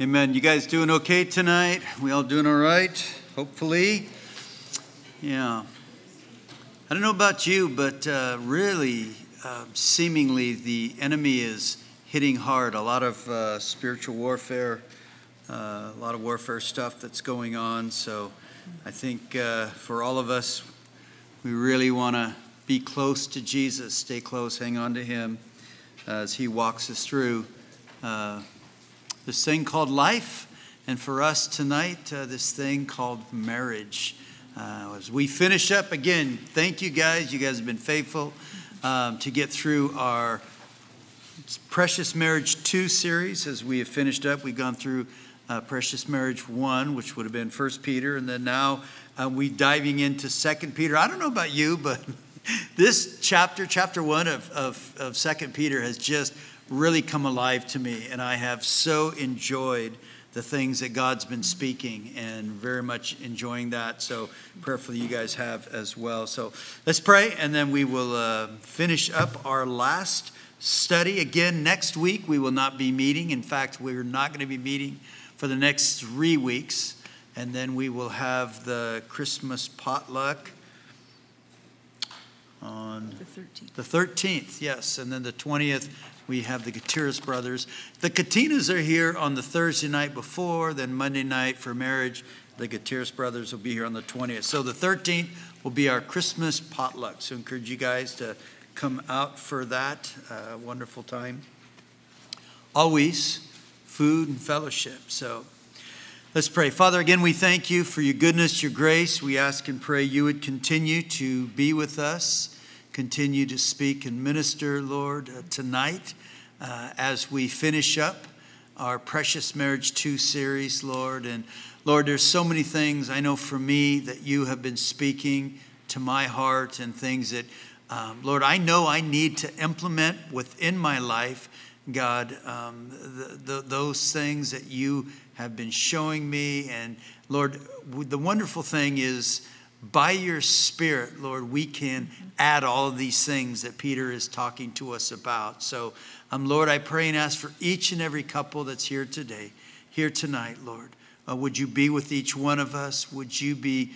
Amen. You guys doing okay tonight? We all doing all right? Hopefully. Yeah. I don't know about you, but uh, really, uh, seemingly, the enemy is hitting hard. A lot of uh, spiritual warfare, uh, a lot of warfare stuff that's going on. So I think uh, for all of us, we really want to be close to Jesus, stay close, hang on to Him as He walks us through uh, this thing called life, and for us tonight, uh, this thing called marriage. Uh, as we finish up again, thank you guys. You guys have been faithful um, to get through our Precious Marriage 2 series. As we have finished up, we've gone through uh, Precious Marriage 1, which would have been First Peter, and then now uh, we diving into Second Peter. I don't know about you, but this chapter, chapter 1 of, of, of 2 Peter, has just really come alive to me, and I have so enjoyed the things that God's been speaking and very much enjoying that. So, prayerfully, you guys have as well. So, let's pray, and then we will uh, finish up our last study. Again, next week we will not be meeting. In fact, we're not going to be meeting for the next three weeks, and then we will have the Christmas potluck on The 13th. the 13th, yes, and then the 20th, we have the Gutierrez brothers. The Katinas are here on the Thursday night before, then Monday night for marriage. The Gutierrez brothers will be here on the 20th. So the 13th will be our Christmas potluck. So I encourage you guys to come out for that uh, wonderful time. Always food and fellowship. So Let's pray. Father, again, we thank you for your goodness, your grace. We ask and pray you would continue to be with us, continue to speak and minister, Lord, uh, tonight uh, as we finish up our Precious Marriage 2 series, Lord. And Lord, there's so many things I know for me that you have been speaking to my heart and things that, um, Lord, I know I need to implement within my life. God, um, the, the, those things that you have been showing me. And Lord, the wonderful thing is, by your Spirit, Lord, we can add all of these things that Peter is talking to us about. So, um, Lord, I pray and ask for each and every couple that's here today, here tonight, Lord. Uh, would you be with each one of us? Would you be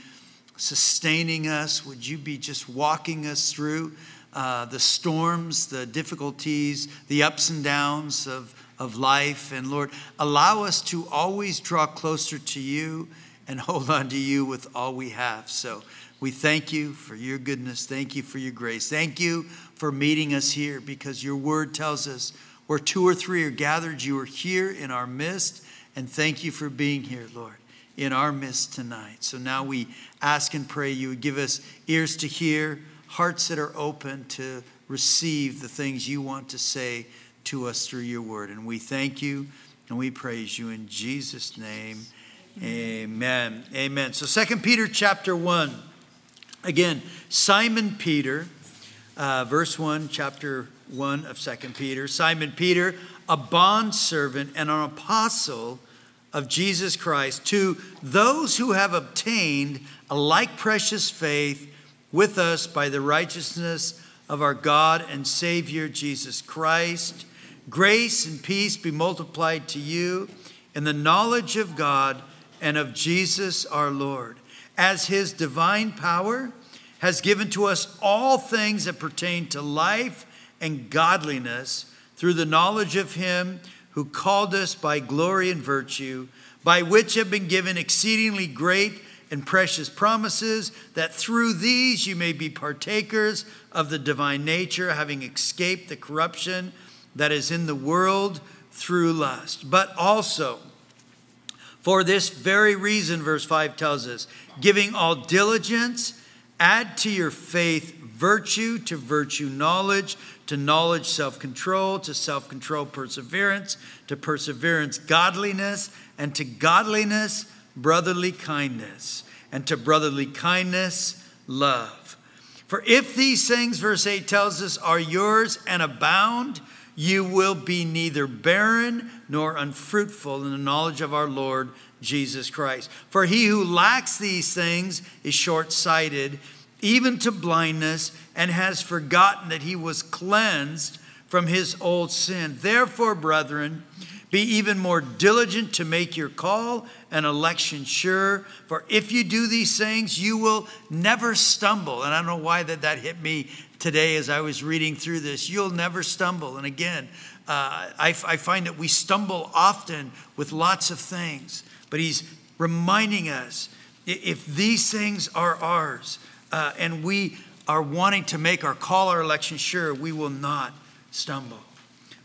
sustaining us? Would you be just walking us through uh, the storms, the difficulties, the ups and downs of, of life? And Lord, allow us to always draw closer to you and hold on to you with all we have. So we thank you for your goodness. Thank you for your grace. Thank you for meeting us here because your word tells us where two or three are gathered, you are here in our midst. And thank you for being here, Lord, in our midst tonight. So now we ask and pray you would give us ears to hear, hearts that are open to receive the things you want to say to us through your word. And we thank you and we praise you in Jesus' name. Amen. Amen. So Second Peter chapter 1. Again, Simon Peter, uh, verse 1, chapter 1 of Second Peter. Simon Peter, a bondservant and an apostle of Jesus Christ, to those who have obtained a like precious faith with us by the righteousness of our God and Savior Jesus Christ. Grace and peace be multiplied to you in the knowledge of God and of Jesus our Lord, as his divine power has given to us all things that pertain to life and godliness through the knowledge of him who called us by glory and virtue, by which have been given exceedingly great and precious promises, that through these you may be partakers of the divine nature, having escaped the corruption that is in the world through lust. But also, for this very reason, verse 5 tells us, giving all diligence, add to your faith virtue, to virtue knowledge, to knowledge self control, to self control perseverance, to perseverance godliness, and to godliness brotherly kindness, and to brotherly kindness love. For if these things, verse 8 tells us, are yours and abound, you will be neither barren nor unfruitful in the knowledge of our Lord Jesus Christ. For he who lacks these things is short sighted, even to blindness, and has forgotten that he was cleansed from his old sin. Therefore, brethren, Be even more diligent to make your call and election sure. For if you do these things, you will never stumble. And I don't know why that, that hit me today as I was reading through this. You'll never stumble. And again, uh, I, I find that we stumble often with lots of things, but he's reminding us if these things are ours uh, and we are wanting to make our call, our election sure, we will not stumble.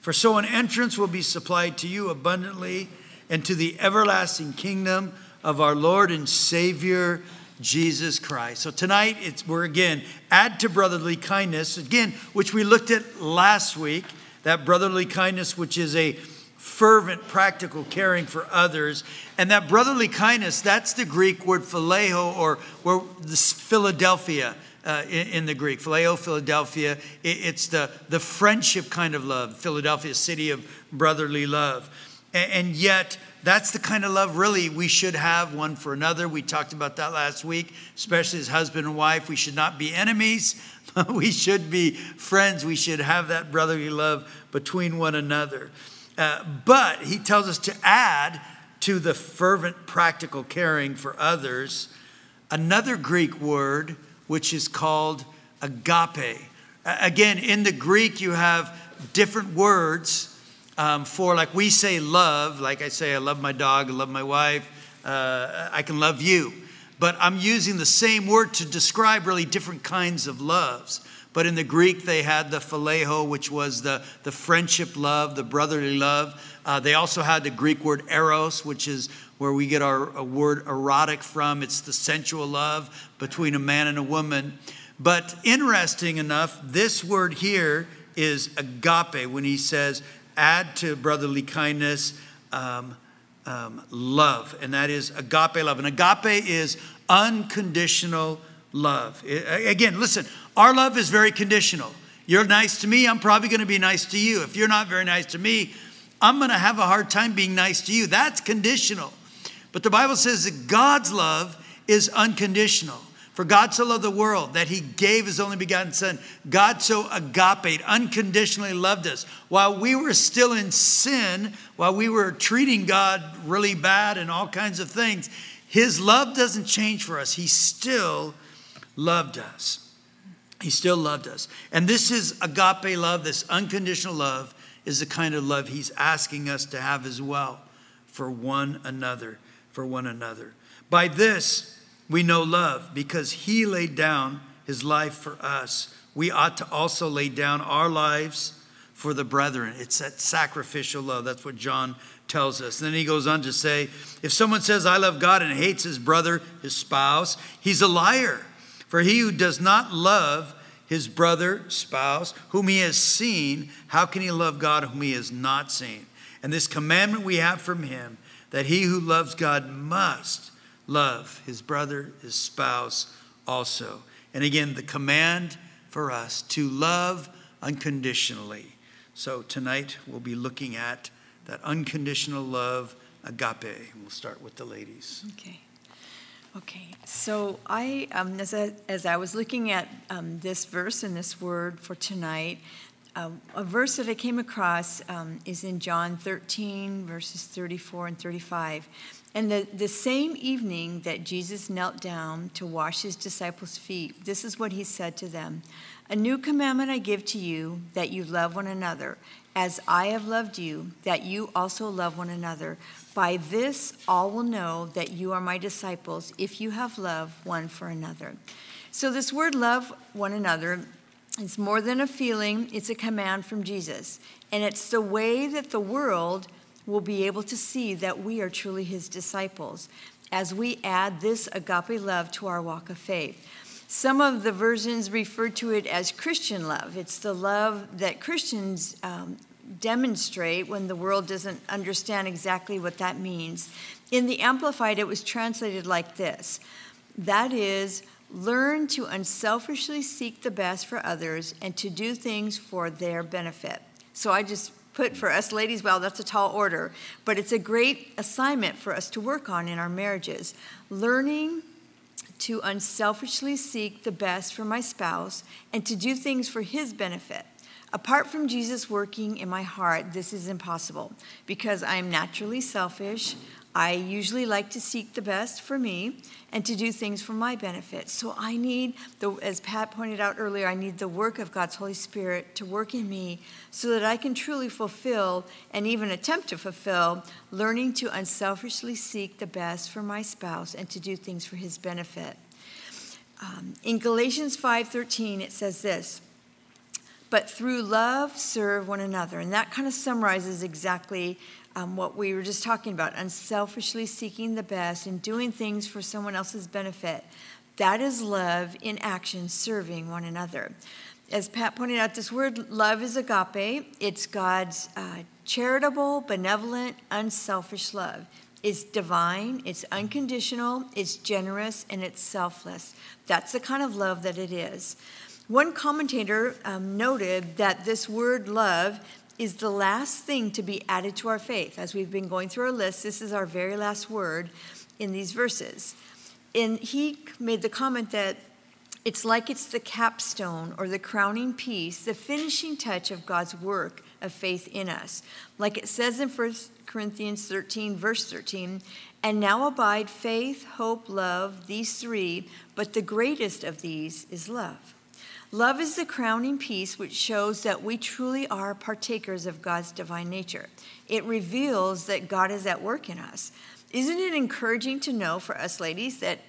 For so an entrance will be supplied to you abundantly and to the everlasting kingdom of our Lord and Savior Jesus Christ. So tonight it's we're again add to brotherly kindness again which we looked at last week that brotherly kindness which is a fervent practical caring for others and that brotherly kindness that's the Greek word phileo or where this Philadelphia uh, in, in, the Greek. Phileo, Philadelphia, it, it's the, the friendship kind of love. Philadelphia, city of brotherly love. And, and yet, that's the kind of love really we should have one for another. We talked about that last week, especially as husband and wife. We should not be enemies, we should be friends. We should have that brotherly love between one another. Uh, but he tells us to add to the fervent, practical caring for others another Greek word which is called agape. Again, in the Greek, you have different words um, for, like we say, love. Like I say, I love my dog, I love my wife, uh, I can love you. But I'm using the same word to describe really different kinds of loves. But in the Greek, they had the phileo, which was the, the friendship love, the brotherly love. Uh, they also had the Greek word eros, which is where we get our word erotic from. It's the sensual love between a man and a woman. But interesting enough, this word here is agape when he says, add to brotherly kindness um, um, love. And that is agape love. And agape is unconditional love. Again, listen, our love is very conditional. You're nice to me, I'm probably going to be nice to you. If you're not very nice to me, I'm going to have a hard time being nice to you. That's conditional. But the Bible says that God's love is unconditional. For God so loved the world that he gave his only begotten Son. God so agape, unconditionally loved us. While we were still in sin, while we were treating God really bad and all kinds of things, his love doesn't change for us. He still loved us. He still loved us. And this is agape love, this unconditional love, is the kind of love he's asking us to have as well for one another. For one another. By this we know love, because he laid down his life for us. We ought to also lay down our lives for the brethren. It's that sacrificial love. That's what John tells us. And then he goes on to say if someone says, I love God and hates his brother, his spouse, he's a liar. For he who does not love his brother, spouse, whom he has seen, how can he love God whom he has not seen? And this commandment we have from him that he who loves God must love his brother, his spouse also. And again, the command for us to love unconditionally. So tonight we'll be looking at that unconditional love, agape. We'll start with the ladies. Okay. Okay, so I, um, as, I, as I was looking at um, this verse and this word for tonight, um, a verse that I came across um, is in John 13, verses 34 and 35. And the, the same evening that Jesus knelt down to wash his disciples' feet, this is what he said to them A new commandment I give to you, that you love one another. As I have loved you, that you also love one another. By this, all will know that you are my disciples if you have love one for another. So, this word love one another is more than a feeling, it's a command from Jesus. And it's the way that the world will be able to see that we are truly his disciples as we add this agape love to our walk of faith. Some of the versions refer to it as Christian love. It's the love that Christians um, demonstrate when the world doesn't understand exactly what that means. In the Amplified, it was translated like this that is, learn to unselfishly seek the best for others and to do things for their benefit. So I just put for us ladies, well, that's a tall order, but it's a great assignment for us to work on in our marriages. Learning to unselfishly seek the best for my spouse and to do things for his benefit. Apart from Jesus working in my heart, this is impossible because I am naturally selfish. I usually like to seek the best for me and to do things for my benefit. So I need, the, as Pat pointed out earlier, I need the work of God's Holy Spirit to work in me so that I can truly fulfill and even attempt to fulfill learning to unselfishly seek the best for my spouse and to do things for his benefit. Um, in Galatians 5:13 it says this, but through love serve one another. And that kind of summarizes exactly um, what we were just talking about unselfishly seeking the best and doing things for someone else's benefit. That is love in action, serving one another. As Pat pointed out, this word love is agape. It's God's uh, charitable, benevolent, unselfish love. It's divine, it's unconditional, it's generous, and it's selfless. That's the kind of love that it is. One commentator um, noted that this word love is the last thing to be added to our faith. As we've been going through our list, this is our very last word in these verses. And he made the comment that it's like it's the capstone or the crowning piece, the finishing touch of God's work of faith in us. Like it says in 1 Corinthians 13, verse 13, and now abide faith, hope, love, these three, but the greatest of these is love. Love is the crowning piece which shows that we truly are partakers of God's divine nature. It reveals that God is at work in us. Isn't it encouraging to know for us ladies that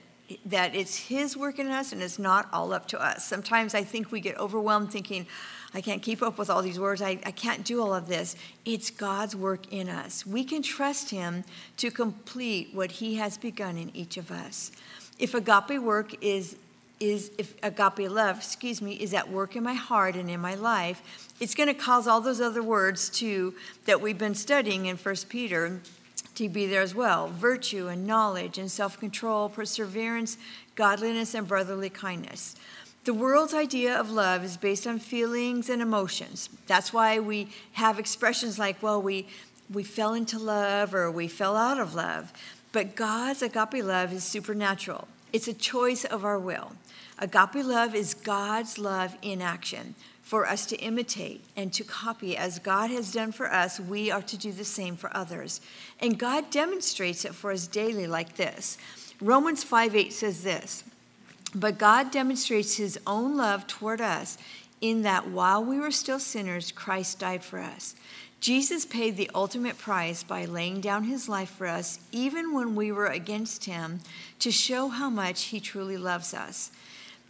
that it's his work in us and it's not all up to us. Sometimes I think we get overwhelmed thinking, I can't keep up with all these words. I, I can't do all of this. It's God's work in us. We can trust Him to complete what He has begun in each of us. If agape work is is if agape love, excuse me, is at work in my heart and in my life, it's going to cause all those other words too that we've been studying in First Peter to be there as well. Virtue and knowledge and self-control, perseverance, godliness and brotherly kindness. The world's idea of love is based on feelings and emotions. That's why we have expressions like, well, we we fell into love or we fell out of love. But God's agape love is supernatural. It's a choice of our will. Agape love is God's love in action for us to imitate and to copy. As God has done for us, we are to do the same for others. And God demonstrates it for us daily like this. Romans 5 8 says this But God demonstrates his own love toward us in that while we were still sinners, Christ died for us. Jesus paid the ultimate price by laying down his life for us, even when we were against him, to show how much he truly loves us.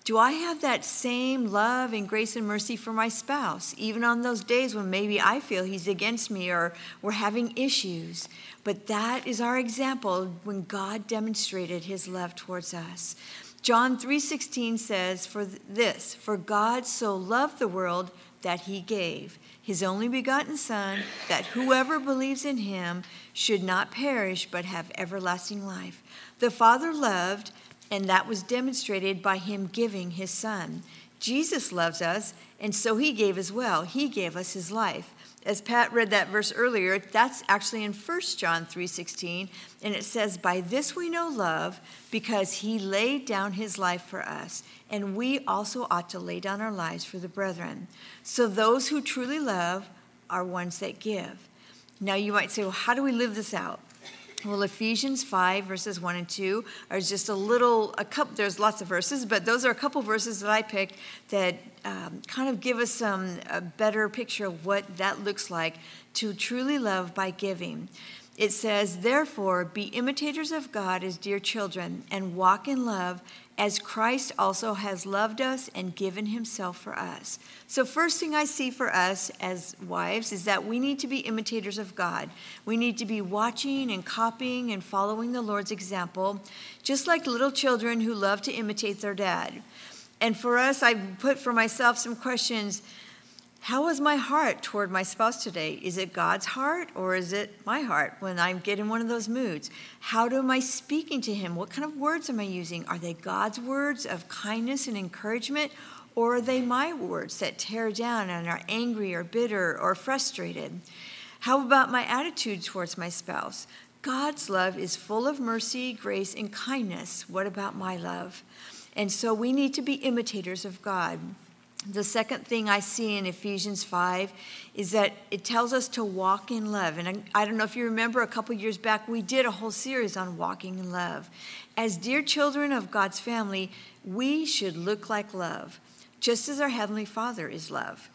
Do I have that same love and grace and mercy for my spouse, even on those days when maybe I feel he's against me or we're having issues? But that is our example when God demonstrated his love towards us. John 3:16 says for this, for God so loved the world that he gave his only begotten son that whoever believes in him should not perish but have everlasting life. The Father loved and that was demonstrated by him giving his son. Jesus loves us, and so he gave as well. He gave us his life. As Pat read that verse earlier, that's actually in 1 John 3:16, and it says, "By this we know love, because he laid down his life for us, and we also ought to lay down our lives for the brethren." So those who truly love are ones that give. Now you might say, "Well, how do we live this out?" Well, Ephesians 5, verses 1 and 2 are just a little, a couple, there's lots of verses, but those are a couple verses that I picked that um, kind of give us some, a better picture of what that looks like to truly love by giving. It says, Therefore, be imitators of God as dear children, and walk in love as Christ also has loved us and given himself for us. So, first thing I see for us as wives is that we need to be imitators of God. We need to be watching and copying and following the Lord's example, just like little children who love to imitate their dad. And for us, I put for myself some questions how is my heart toward my spouse today? Is it God's heart or is it my heart when I get in one of those moods? How am I speaking to him? What kind of words am I using? Are they God's words of kindness and encouragement or are they my words that tear down and are angry or bitter or frustrated? How about my attitude towards my spouse? God's love is full of mercy, grace, and kindness. What about my love? And so we need to be imitators of God. The second thing I see in Ephesians 5 is that it tells us to walk in love. And I, I don't know if you remember a couple years back, we did a whole series on walking in love. As dear children of God's family, we should look like love, just as our Heavenly Father is love.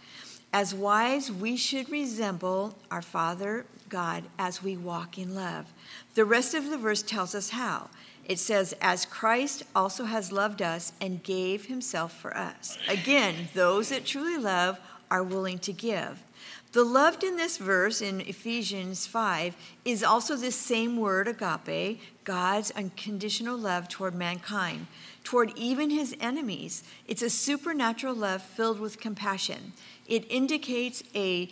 As wives, we should resemble our Father God as we walk in love. The rest of the verse tells us how. It says, As Christ also has loved us and gave himself for us. Again, those that truly love are willing to give. The loved in this verse in Ephesians 5 is also this same word, agape, God's unconditional love toward mankind, toward even his enemies. It's a supernatural love filled with compassion. It indicates a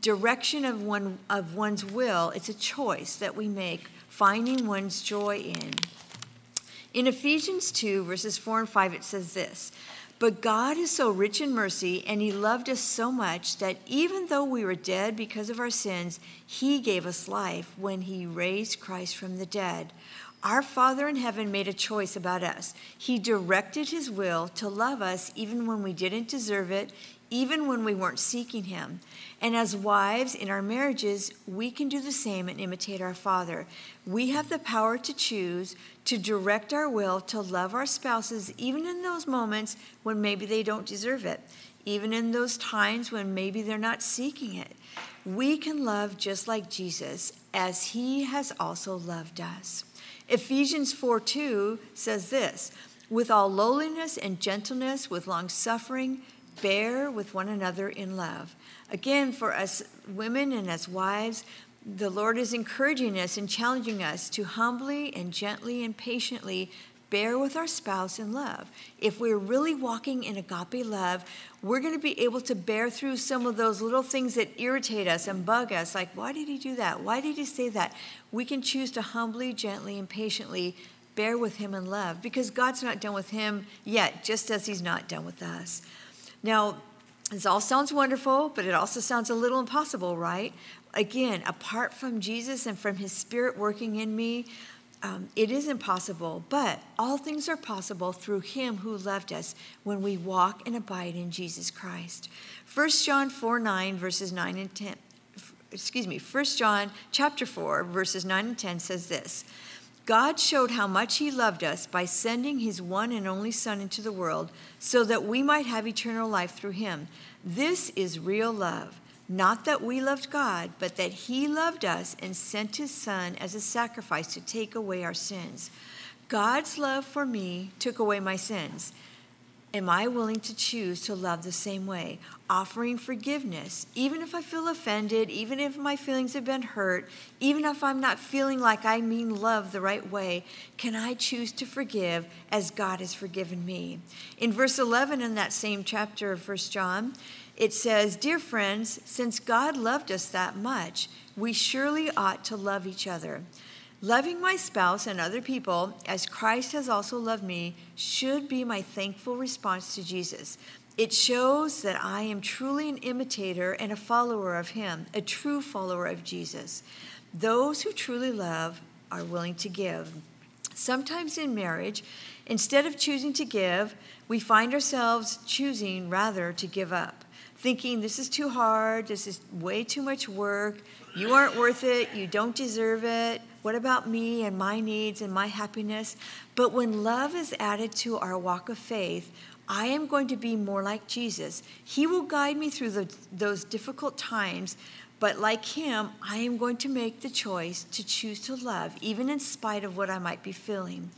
direction of, one, of one's will, it's a choice that we make, finding one's joy in. In Ephesians 2, verses 4 and 5, it says this But God is so rich in mercy, and He loved us so much that even though we were dead because of our sins, He gave us life when He raised Christ from the dead. Our Father in heaven made a choice about us. He directed His will to love us even when we didn't deserve it, even when we weren't seeking Him. And as wives in our marriages, we can do the same and imitate our Father. We have the power to choose to direct our will to love our spouses, even in those moments when maybe they don't deserve it, even in those times when maybe they're not seeking it. We can love just like Jesus, as He has also loved us. Ephesians 4 2 says this with all lowliness and gentleness, with long suffering bear with one another in love. Again, for us women and as wives, the Lord is encouraging us and challenging us to humbly and gently and patiently bear with our spouse in love. If we're really walking in agape love, we're going to be able to bear through some of those little things that irritate us and bug us, like, why did he do that? Why did he say that? We can choose to humbly, gently, and patiently bear with him in love because God's not done with him yet, just as he's not done with us. Now, this all sounds wonderful, but it also sounds a little impossible, right? Again, apart from Jesus and from his spirit working in me, um, it is impossible, but all things are possible through him who loved us when we walk and abide in Jesus Christ. 1 John 4 9, verses 9 and 10. Excuse me, 1 John chapter 4, verses 9 and 10 says this God showed how much He loved us by sending His one and only Son into the world so that we might have eternal life through Him. This is real love. Not that we loved God, but that He loved us and sent His Son as a sacrifice to take away our sins. God's love for me took away my sins. Am I willing to choose to love the same way, offering forgiveness, even if I feel offended, even if my feelings have been hurt, even if I'm not feeling like I mean love the right way? Can I choose to forgive as God has forgiven me? In verse 11 in that same chapter of 1 John, it says, Dear friends, since God loved us that much, we surely ought to love each other. Loving my spouse and other people as Christ has also loved me should be my thankful response to Jesus. It shows that I am truly an imitator and a follower of Him, a true follower of Jesus. Those who truly love are willing to give. Sometimes in marriage, instead of choosing to give, we find ourselves choosing rather to give up, thinking this is too hard, this is way too much work, you aren't worth it, you don't deserve it. What about me and my needs and my happiness? But when love is added to our walk of faith, I am going to be more like Jesus. He will guide me through the, those difficult times, but like Him, I am going to make the choice to choose to love, even in spite of what I might be feeling.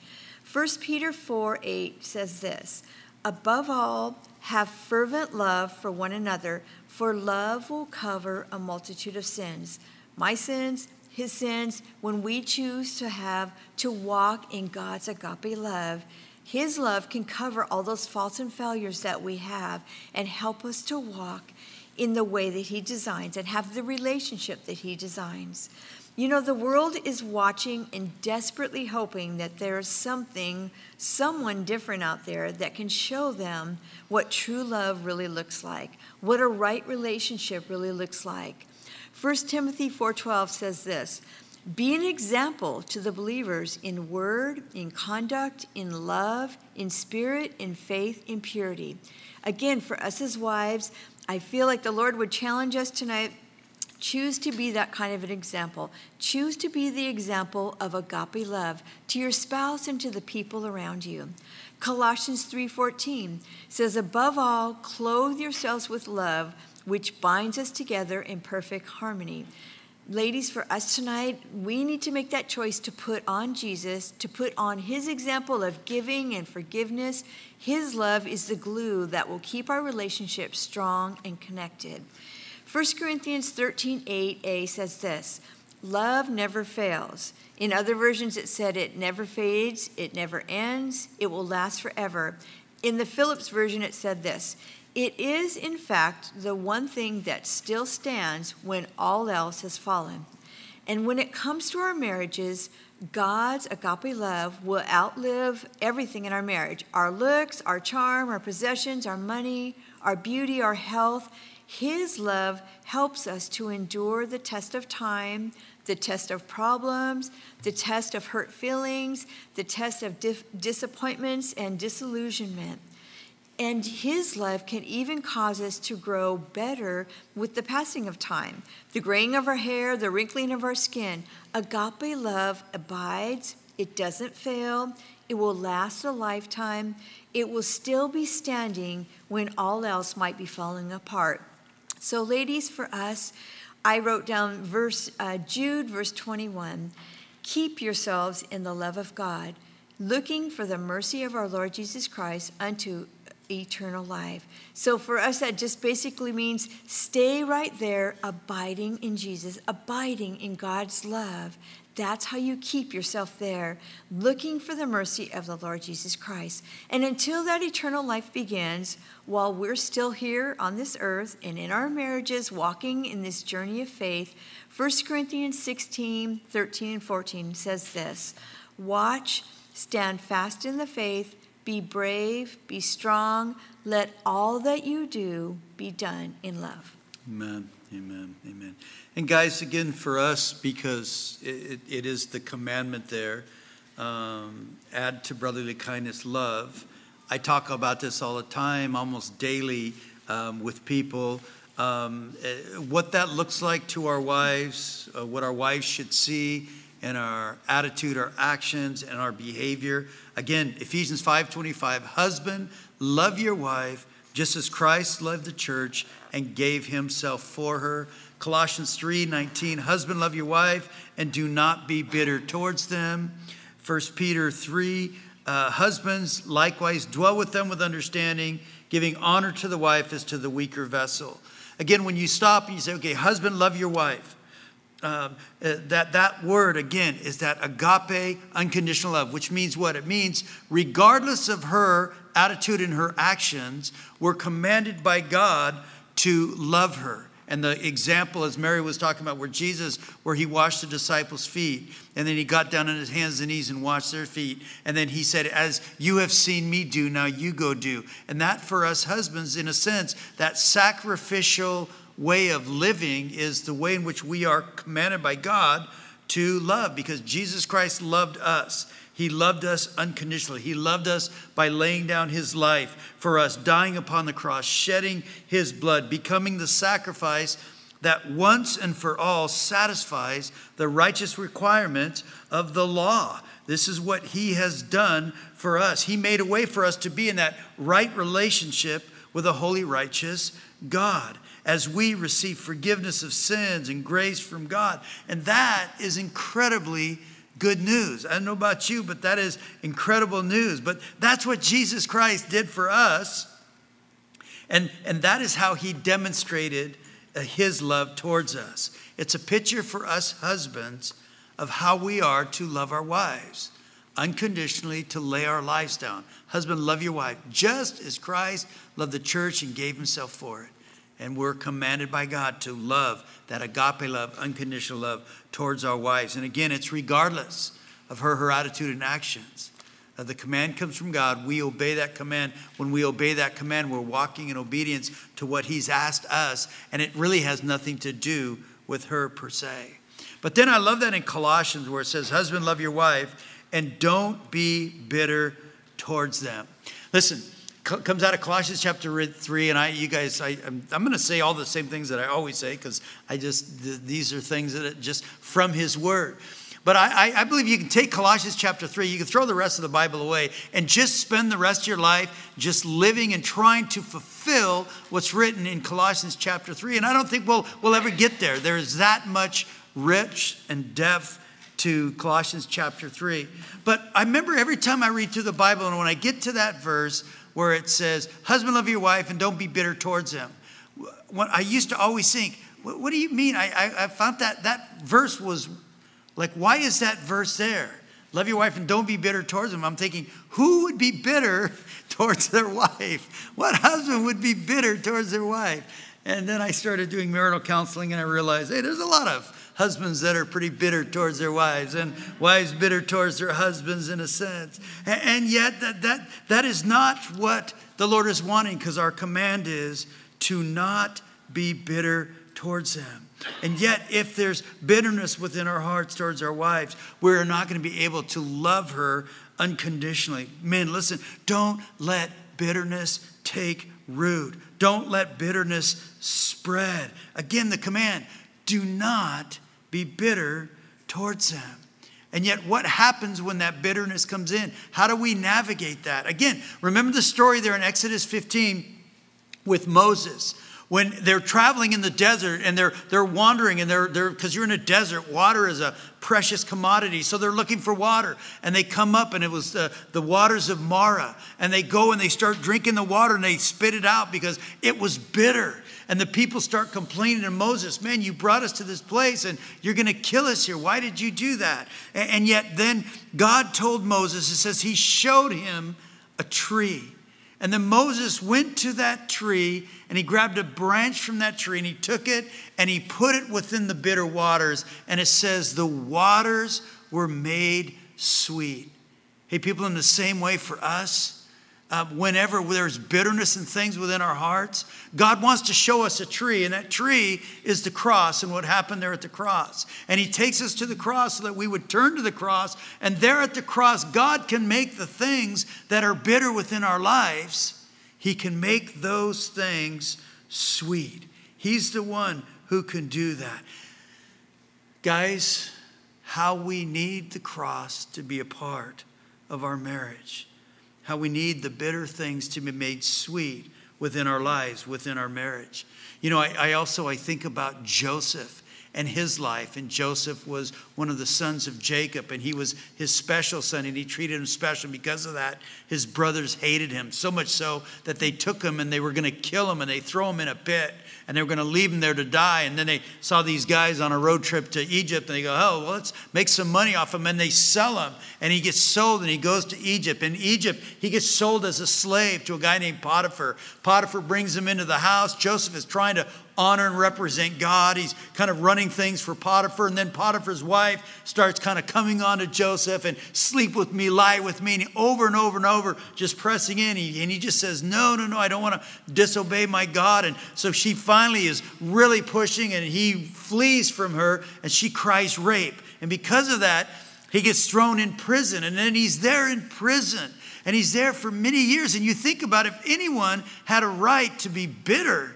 1 Peter 4 8 says this Above all, have fervent love for one another, for love will cover a multitude of sins. My sins, his sins, when we choose to have, to walk in God's agape love, his love can cover all those faults and failures that we have and help us to walk in the way that he designs and have the relationship that he designs. You know, the world is watching and desperately hoping that there is something, someone different out there that can show them what true love really looks like, what a right relationship really looks like. 1 Timothy 4:12 says this, Be an example to the believers in word, in conduct, in love, in spirit, in faith, in purity. Again, for us as wives, I feel like the Lord would challenge us tonight. Choose to be that kind of an example. Choose to be the example of agape love to your spouse and to the people around you. Colossians 3:14 says above all clothe yourselves with love which binds us together in perfect harmony. Ladies, for us tonight, we need to make that choice to put on Jesus, to put on his example of giving and forgiveness. His love is the glue that will keep our relationship strong and connected. 1 Corinthians 13 8a says this Love never fails. In other versions, it said it never fades, it never ends, it will last forever. In the Phillips version, it said this it is, in fact, the one thing that still stands when all else has fallen. And when it comes to our marriages, God's agape love will outlive everything in our marriage our looks, our charm, our possessions, our money, our beauty, our health. His love helps us to endure the test of time, the test of problems, the test of hurt feelings, the test of dif- disappointments and disillusionment. And his love can even cause us to grow better with the passing of time. The graying of our hair, the wrinkling of our skin. Agape love abides, it doesn't fail, it will last a lifetime, it will still be standing when all else might be falling apart. So, ladies, for us, I wrote down verse uh, Jude, verse 21. Keep yourselves in the love of God, looking for the mercy of our Lord Jesus Christ unto eternal life. So for us, that just basically means stay right there, abiding in Jesus, abiding in God's love. That's how you keep yourself there, looking for the mercy of the Lord Jesus Christ. And until that eternal life begins, while we're still here on this earth and in our marriages, walking in this journey of faith, 1 Corinthians 16, 13, and 14 says this Watch, stand fast in the faith be brave, be strong. Let all that you do be done in love. Amen. Amen. Amen. And guys, again, for us, because it, it is the commandment there, um, add to brotherly kindness love. I talk about this all the time, almost daily, um, with people. Um, eh, what that looks like to our wives, uh, what our wives should see in our attitude, our actions, and our behavior. Again, Ephesians 5:25, husband, love your wife just as Christ loved the church and gave himself for her. Colossians 3:19, husband, love your wife and do not be bitter towards them. 1 Peter 3, uh, husbands likewise dwell with them with understanding, giving honor to the wife as to the weaker vessel. Again, when you stop and you say, okay, husband, love your wife um, uh, that that word again is that agape unconditional love which means what it means regardless of her attitude and her actions we're commanded by god to love her. And the example as mary was talking about where jesus where he washed the disciples feet and then he got down on his hands and knees and washed their feet. And then he said as you have seen me do now you go do. And that for us husbands in a sense that sacrificial way of living is the way in which we are commanded by God to love because Jesus Christ loved us. He loved us unconditionally. He loved us by laying down his life for us, dying upon the cross, shedding his blood, becoming the sacrifice that once and for all satisfies the righteous requirements of the law. This is what he has done for us. He made a way for us to be in that right relationship with a holy, righteous God as we receive forgiveness of sins and grace from God. And that is incredibly good news. I don't know about you, but that is incredible news. But that's what Jesus Christ did for us. And, and that is how he demonstrated uh, his love towards us. It's a picture for us husbands of how we are to love our wives unconditionally to lay our lives down. Husband, love your wife just as Christ loved the church and gave himself for it. And we're commanded by God to love, that agape love, unconditional love towards our wives. And again, it's regardless of her, her attitude and actions. Uh, the command comes from God. We obey that command. When we obey that command, we're walking in obedience to what He's asked us, and it really has nothing to do with her per se. But then I love that in Colossians where it says, Husband, love your wife, and don't be bitter towards them. Listen, comes out of Colossians chapter 3, and I, you guys, I, I'm, I'm going to say all the same things that I always say because I just, th- these are things that are just from His Word. But I, I believe you can take Colossians chapter 3, you can throw the rest of the Bible away and just spend the rest of your life just living and trying to fulfill what's written in Colossians chapter 3. And I don't think we'll, we'll ever get there. There's that much rich and depth to Colossians chapter 3. But I remember every time I read through the Bible, and when I get to that verse where it says, Husband, love your wife and don't be bitter towards them, when I used to always think, what, what do you mean? I, I, I found that that verse was like, why is that verse there? Love your wife and don't be bitter towards them. I'm thinking, who would be bitter towards their wife? What husband would be bitter towards their wife? And then I started doing marital counseling and I realized, hey, there's a lot of husbands that are pretty bitter towards their wives and wives bitter towards their husbands in a sense. And yet, that, that, that is not what the Lord is wanting because our command is to not be bitter towards them. And yet, if there's bitterness within our hearts towards our wives, we're not going to be able to love her unconditionally. Men, listen, don't let bitterness take root. Don't let bitterness spread. Again, the command do not be bitter towards them. And yet, what happens when that bitterness comes in? How do we navigate that? Again, remember the story there in Exodus 15 with Moses when they're traveling in the desert and they're, they're wandering and they're, they're because you're in a desert water is a precious commodity so they're looking for water and they come up and it was the, the waters of Marah and they go and they start drinking the water and they spit it out because it was bitter and the people start complaining to moses man you brought us to this place and you're going to kill us here why did you do that and, and yet then god told moses it says he showed him a tree and then Moses went to that tree and he grabbed a branch from that tree and he took it and he put it within the bitter waters. And it says, the waters were made sweet. Hey, people, in the same way for us, uh, whenever there's bitterness and things within our hearts, God wants to show us a tree, and that tree is the cross and what happened there at the cross. And He takes us to the cross so that we would turn to the cross, and there at the cross, God can make the things that are bitter within our lives, He can make those things sweet. He's the one who can do that. Guys, how we need the cross to be a part of our marriage how we need the bitter things to be made sweet within our lives, within our marriage. You know, I, I, also I think about Joseph and his life. And Joseph was one of the sons of Jacob, and he was his special son, and he treated him special. Because of that, his brothers hated him so much so that they took him and they were going to kill him, and they throw him in a pit and they were going to leave him there to die. And then they saw these guys on a road trip to Egypt and they go, oh, well, let's make some money off him. And they sell him and he gets sold and he goes to Egypt. In Egypt, he gets sold as a slave to a guy named Potiphar. Potiphar brings him into the house. Joseph is trying to honor and represent God. He's kind of running things for Potiphar. And then Potiphar's wife starts kind of coming on to Joseph and sleep with me, lie with me. And over and over and over, just pressing in. He, and he just says, No, no, no, I don't want to disobey my God. And so she finally is really pushing and he flees from her and she cries rape. And because of that, he gets thrown in prison. And then he's there in prison. And he's there for many years. And you think about if anyone had a right to be bitter,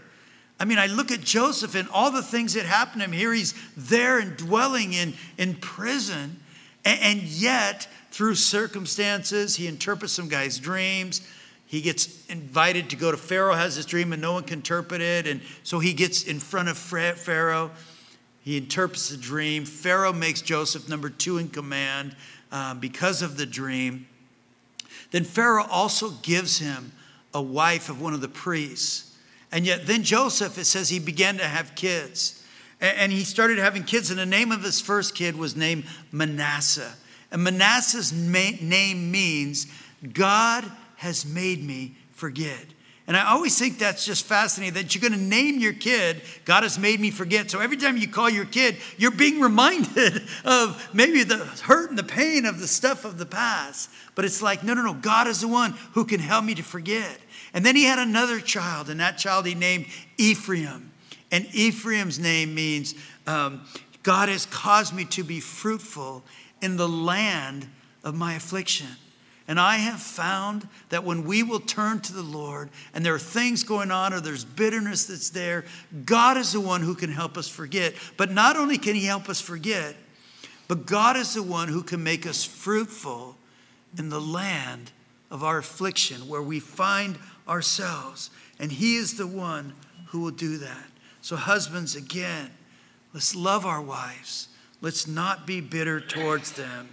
I mean, I look at Joseph and all the things that happened to him. Here he's there and dwelling in, in prison. And, and yet, through circumstances, he interprets some guy's dreams. He gets invited to go to Pharaoh, has this dream, and no one can interpret it. And so he gets in front of Pharaoh. He interprets the dream. Pharaoh makes Joseph number two in command um, because of the dream. Then Pharaoh also gives him a wife of one of the priests. And yet, then Joseph, it says he began to have kids. And he started having kids, and the name of his first kid was named Manasseh. And Manasseh's name means God has made me forget. And I always think that's just fascinating that you're going to name your kid, God has made me forget. So every time you call your kid, you're being reminded of maybe the hurt and the pain of the stuff of the past. But it's like, no, no, no, God is the one who can help me to forget. And then he had another child, and that child he named Ephraim. And Ephraim's name means um, God has caused me to be fruitful in the land of my affliction. And I have found that when we will turn to the Lord and there are things going on or there's bitterness that's there, God is the one who can help us forget. But not only can He help us forget, but God is the one who can make us fruitful in the land of our affliction where we find ourselves. And He is the one who will do that. So, husbands, again, let's love our wives. Let's not be bitter towards them.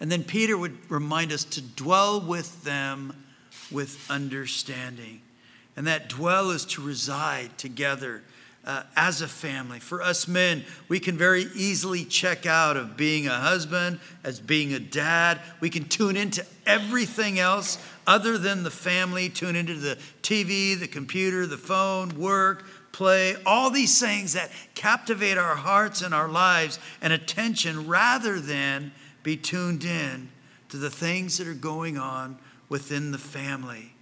And then Peter would remind us to dwell with them with understanding. And that dwell is to reside together uh, as a family. For us men, we can very easily check out of being a husband, as being a dad. We can tune into everything else other than the family, tune into the TV, the computer, the phone, work, play, all these things that captivate our hearts and our lives and attention rather than be tuned in to the things that are going on within the family.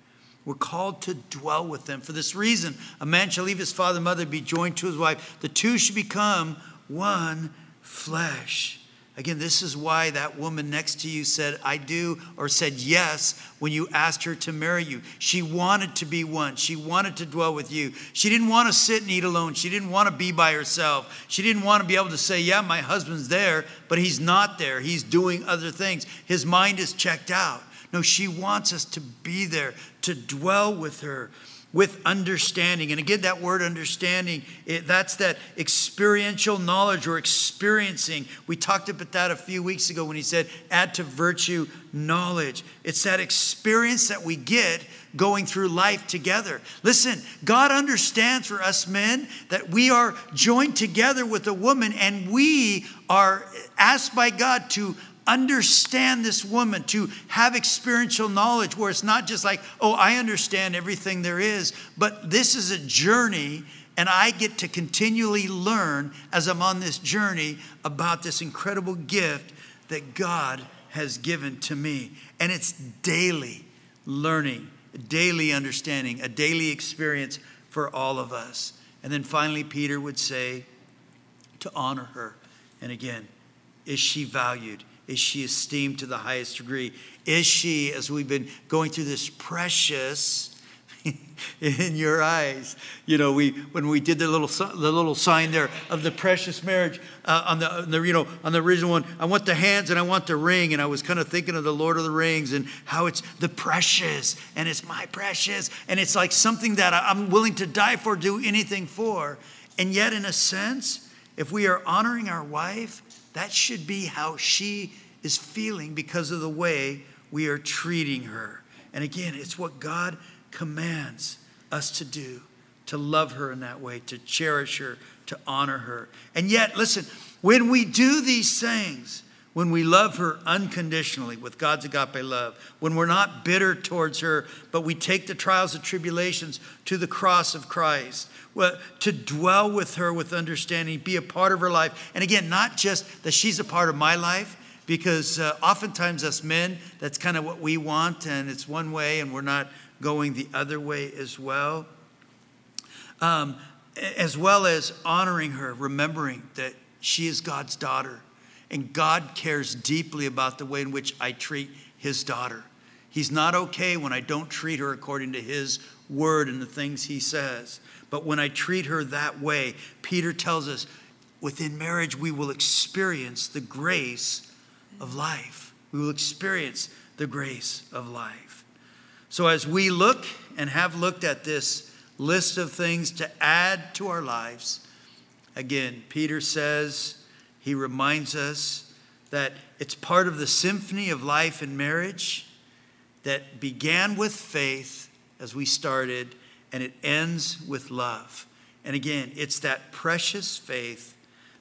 We're called to dwell with them. For this reason, a man shall leave his father and mother, be joined to his wife. The two should become one flesh. Again, this is why that woman next to you said, I do, or said yes when you asked her to marry you. She wanted to be one. She wanted to dwell with you. She didn't want to sit and eat alone. She didn't want to be by herself. She didn't want to be able to say, Yeah, my husband's there, but he's not there. He's doing other things. His mind is checked out. No, she wants us to be there, to dwell with her with understanding. And again, that word understanding, it, that's that experiential knowledge or experiencing. We talked about that a few weeks ago when he said, add to virtue knowledge. It's that experience that we get going through life together. Listen, God understands for us men that we are joined together with a woman and we are asked by God to understand this woman, to have experiential knowledge where it's not just like, oh, I understand everything there is, but this is a journey and I get to continually learn as I'm on this journey about this incredible gift that God has given to me. And it's daily learning, daily understanding, a daily experience for all of us. And then finally, Peter would say to honor her. And again, is she valued? Is she esteemed to the highest degree? Is she, as we've been going through this precious in your eyes. You know, we when we did the little the little sign there of the precious marriage uh, on, the, on the you know on the original one. I want the hands and I want the ring, and I was kind of thinking of the Lord of the Rings and how it's the precious and it's my precious, and it's like something that I'm willing to die for, do anything for, and yet in a sense, if we are honoring our wife that should be how she is feeling because of the way we are treating her. And again, it's what God commands us to do to love her in that way, to cherish her, to honor her. And yet, listen, when we do these things, when we love her unconditionally with God's agape love, when we're not bitter towards her, but we take the trials and tribulations to the cross of Christ, well, to dwell with her with understanding, be a part of her life. And again, not just that she's a part of my life, because uh, oftentimes us men, that's kind of what we want, and it's one way, and we're not going the other way as well. Um, as well as honoring her, remembering that she is God's daughter, and God cares deeply about the way in which I treat his daughter. He's not okay when I don't treat her according to his word and the things he says. But when I treat her that way, Peter tells us within marriage, we will experience the grace of life. We will experience the grace of life. So, as we look and have looked at this list of things to add to our lives, again, Peter says, he reminds us that it's part of the symphony of life and marriage that began with faith as we started and it ends with love. And again, it's that precious faith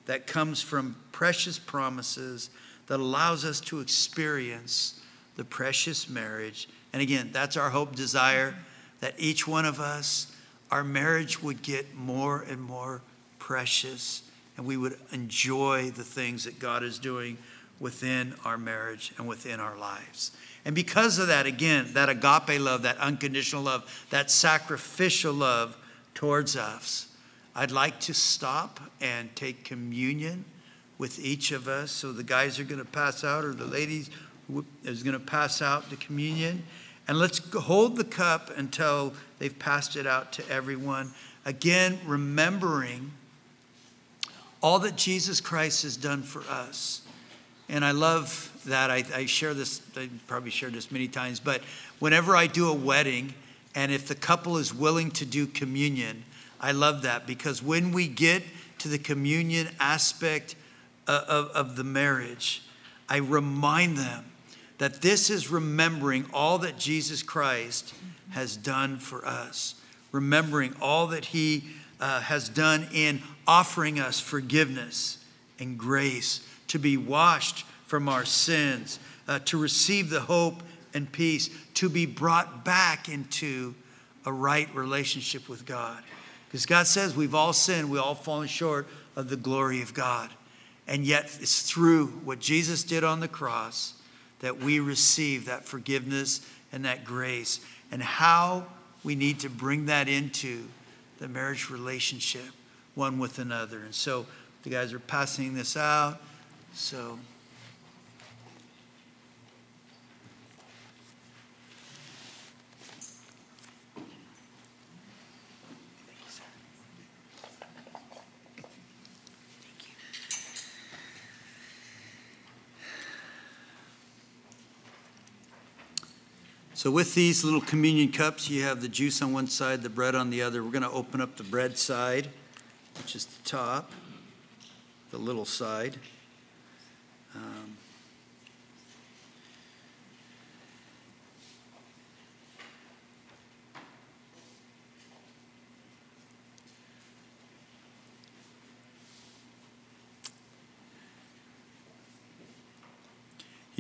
that comes from precious promises that allows us to experience the precious marriage. And again, that's our hope, desire that each one of us, our marriage would get more and more precious and we would enjoy the things that God is doing within our marriage and within our lives. And because of that, again, that agape love, that unconditional love, that sacrificial love towards us, I'd like to stop and take communion with each of us. So the guys are going to pass out, or the ladies is going to pass out the communion. And let's hold the cup until they've passed it out to everyone. Again, remembering all that Jesus Christ has done for us. And I love that. I, I share this, I probably shared this many times, but whenever I do a wedding, and if the couple is willing to do communion, I love that because when we get to the communion aspect of, of, of the marriage, I remind them that this is remembering all that Jesus Christ has done for us, remembering all that He uh, has done in offering us forgiveness and grace, to be washed from our sins, uh, to receive the hope and peace, to be brought back into a right relationship with God. Because God says we've all sinned, we all fallen short of the glory of God. And yet it's through what Jesus did on the cross that we receive that forgiveness and that grace, and how we need to bring that into the marriage relationship one with another. And so the guys are passing this out. So. So, with these little communion cups, you have the juice on one side, the bread on the other. We're going to open up the bread side, which is the top, the little side.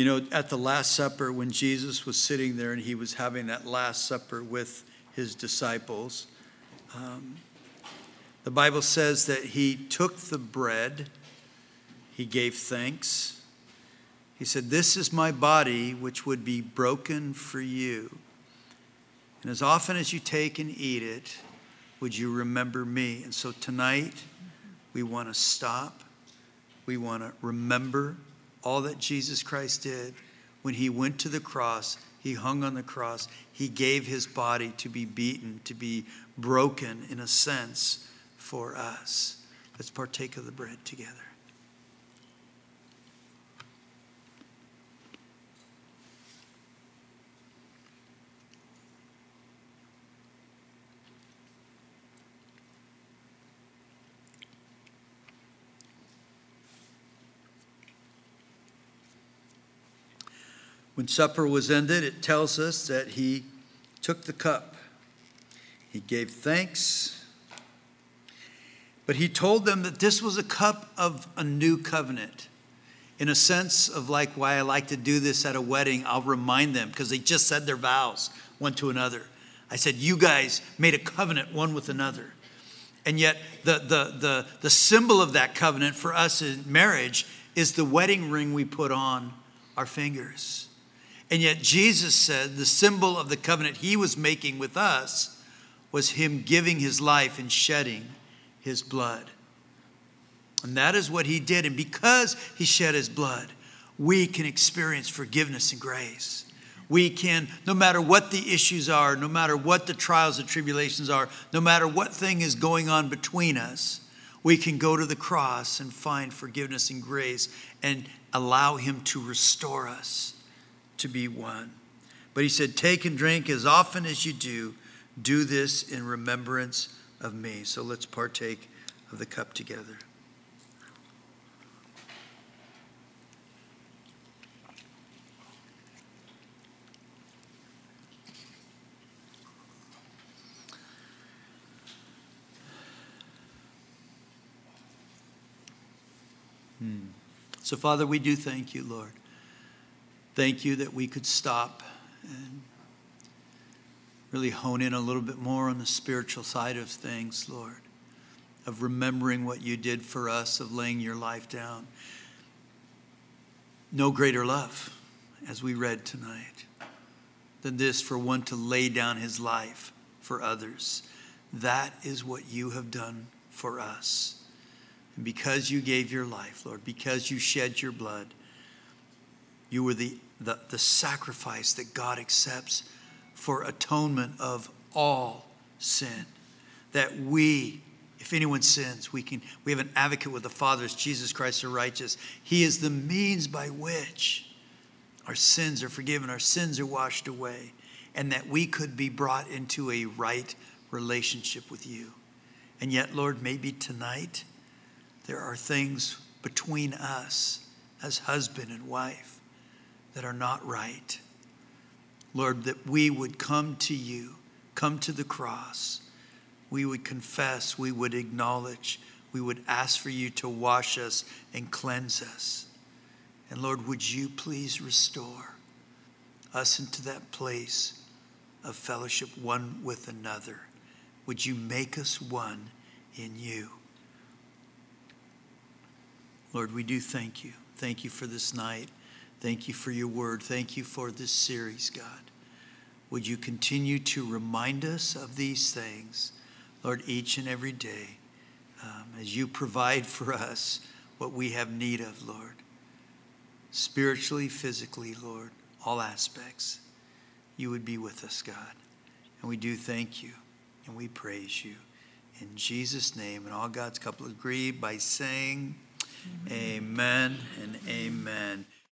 You know, at the Last Supper, when Jesus was sitting there and he was having that Last Supper with his disciples, um, the Bible says that he took the bread, he gave thanks. He said, This is my body, which would be broken for you. And as often as you take and eat it, would you remember me? And so tonight, we want to stop. We want to remember all that Jesus Christ did when he went to the cross, he hung on the cross, he gave his body to be beaten, to be broken in a sense for us. Let's partake of the bread together. When supper was ended, it tells us that he took the cup. He gave thanks. But he told them that this was a cup of a new covenant. In a sense of like why I like to do this at a wedding, I'll remind them because they just said their vows one to another. I said, You guys made a covenant one with another. And yet, the, the, the, the symbol of that covenant for us in marriage is the wedding ring we put on our fingers. And yet, Jesus said the symbol of the covenant he was making with us was him giving his life and shedding his blood. And that is what he did. And because he shed his blood, we can experience forgiveness and grace. We can, no matter what the issues are, no matter what the trials and tribulations are, no matter what thing is going on between us, we can go to the cross and find forgiveness and grace and allow him to restore us to be one. But he said, Take and drink as often as you do. Do this in remembrance of me. So let's partake of the cup together. Hmm. So, Father, we do thank you, Lord. Thank you that we could stop and really hone in a little bit more on the spiritual side of things, Lord, of remembering what you did for us, of laying your life down. No greater love, as we read tonight, than this for one to lay down his life for others. That is what you have done for us. And because you gave your life, Lord, because you shed your blood, you were the, the, the sacrifice that God accepts for atonement of all sin. That we, if anyone sins, we can we have an advocate with the Father, Jesus Christ the righteous. He is the means by which our sins are forgiven, our sins are washed away, and that we could be brought into a right relationship with you. And yet, Lord, maybe tonight there are things between us as husband and wife that are not right. Lord, that we would come to you, come to the cross. We would confess, we would acknowledge, we would ask for you to wash us and cleanse us. And Lord, would you please restore us into that place of fellowship one with another? Would you make us one in you? Lord, we do thank you. Thank you for this night. Thank you for your word. Thank you for this series, God. Would you continue to remind us of these things, Lord, each and every day um, as you provide for us what we have need of, Lord, spiritually, physically, Lord, all aspects. You would be with us, God. And we do thank you and we praise you. In Jesus' name, and all God's couple agree by saying, Amen, amen and amen.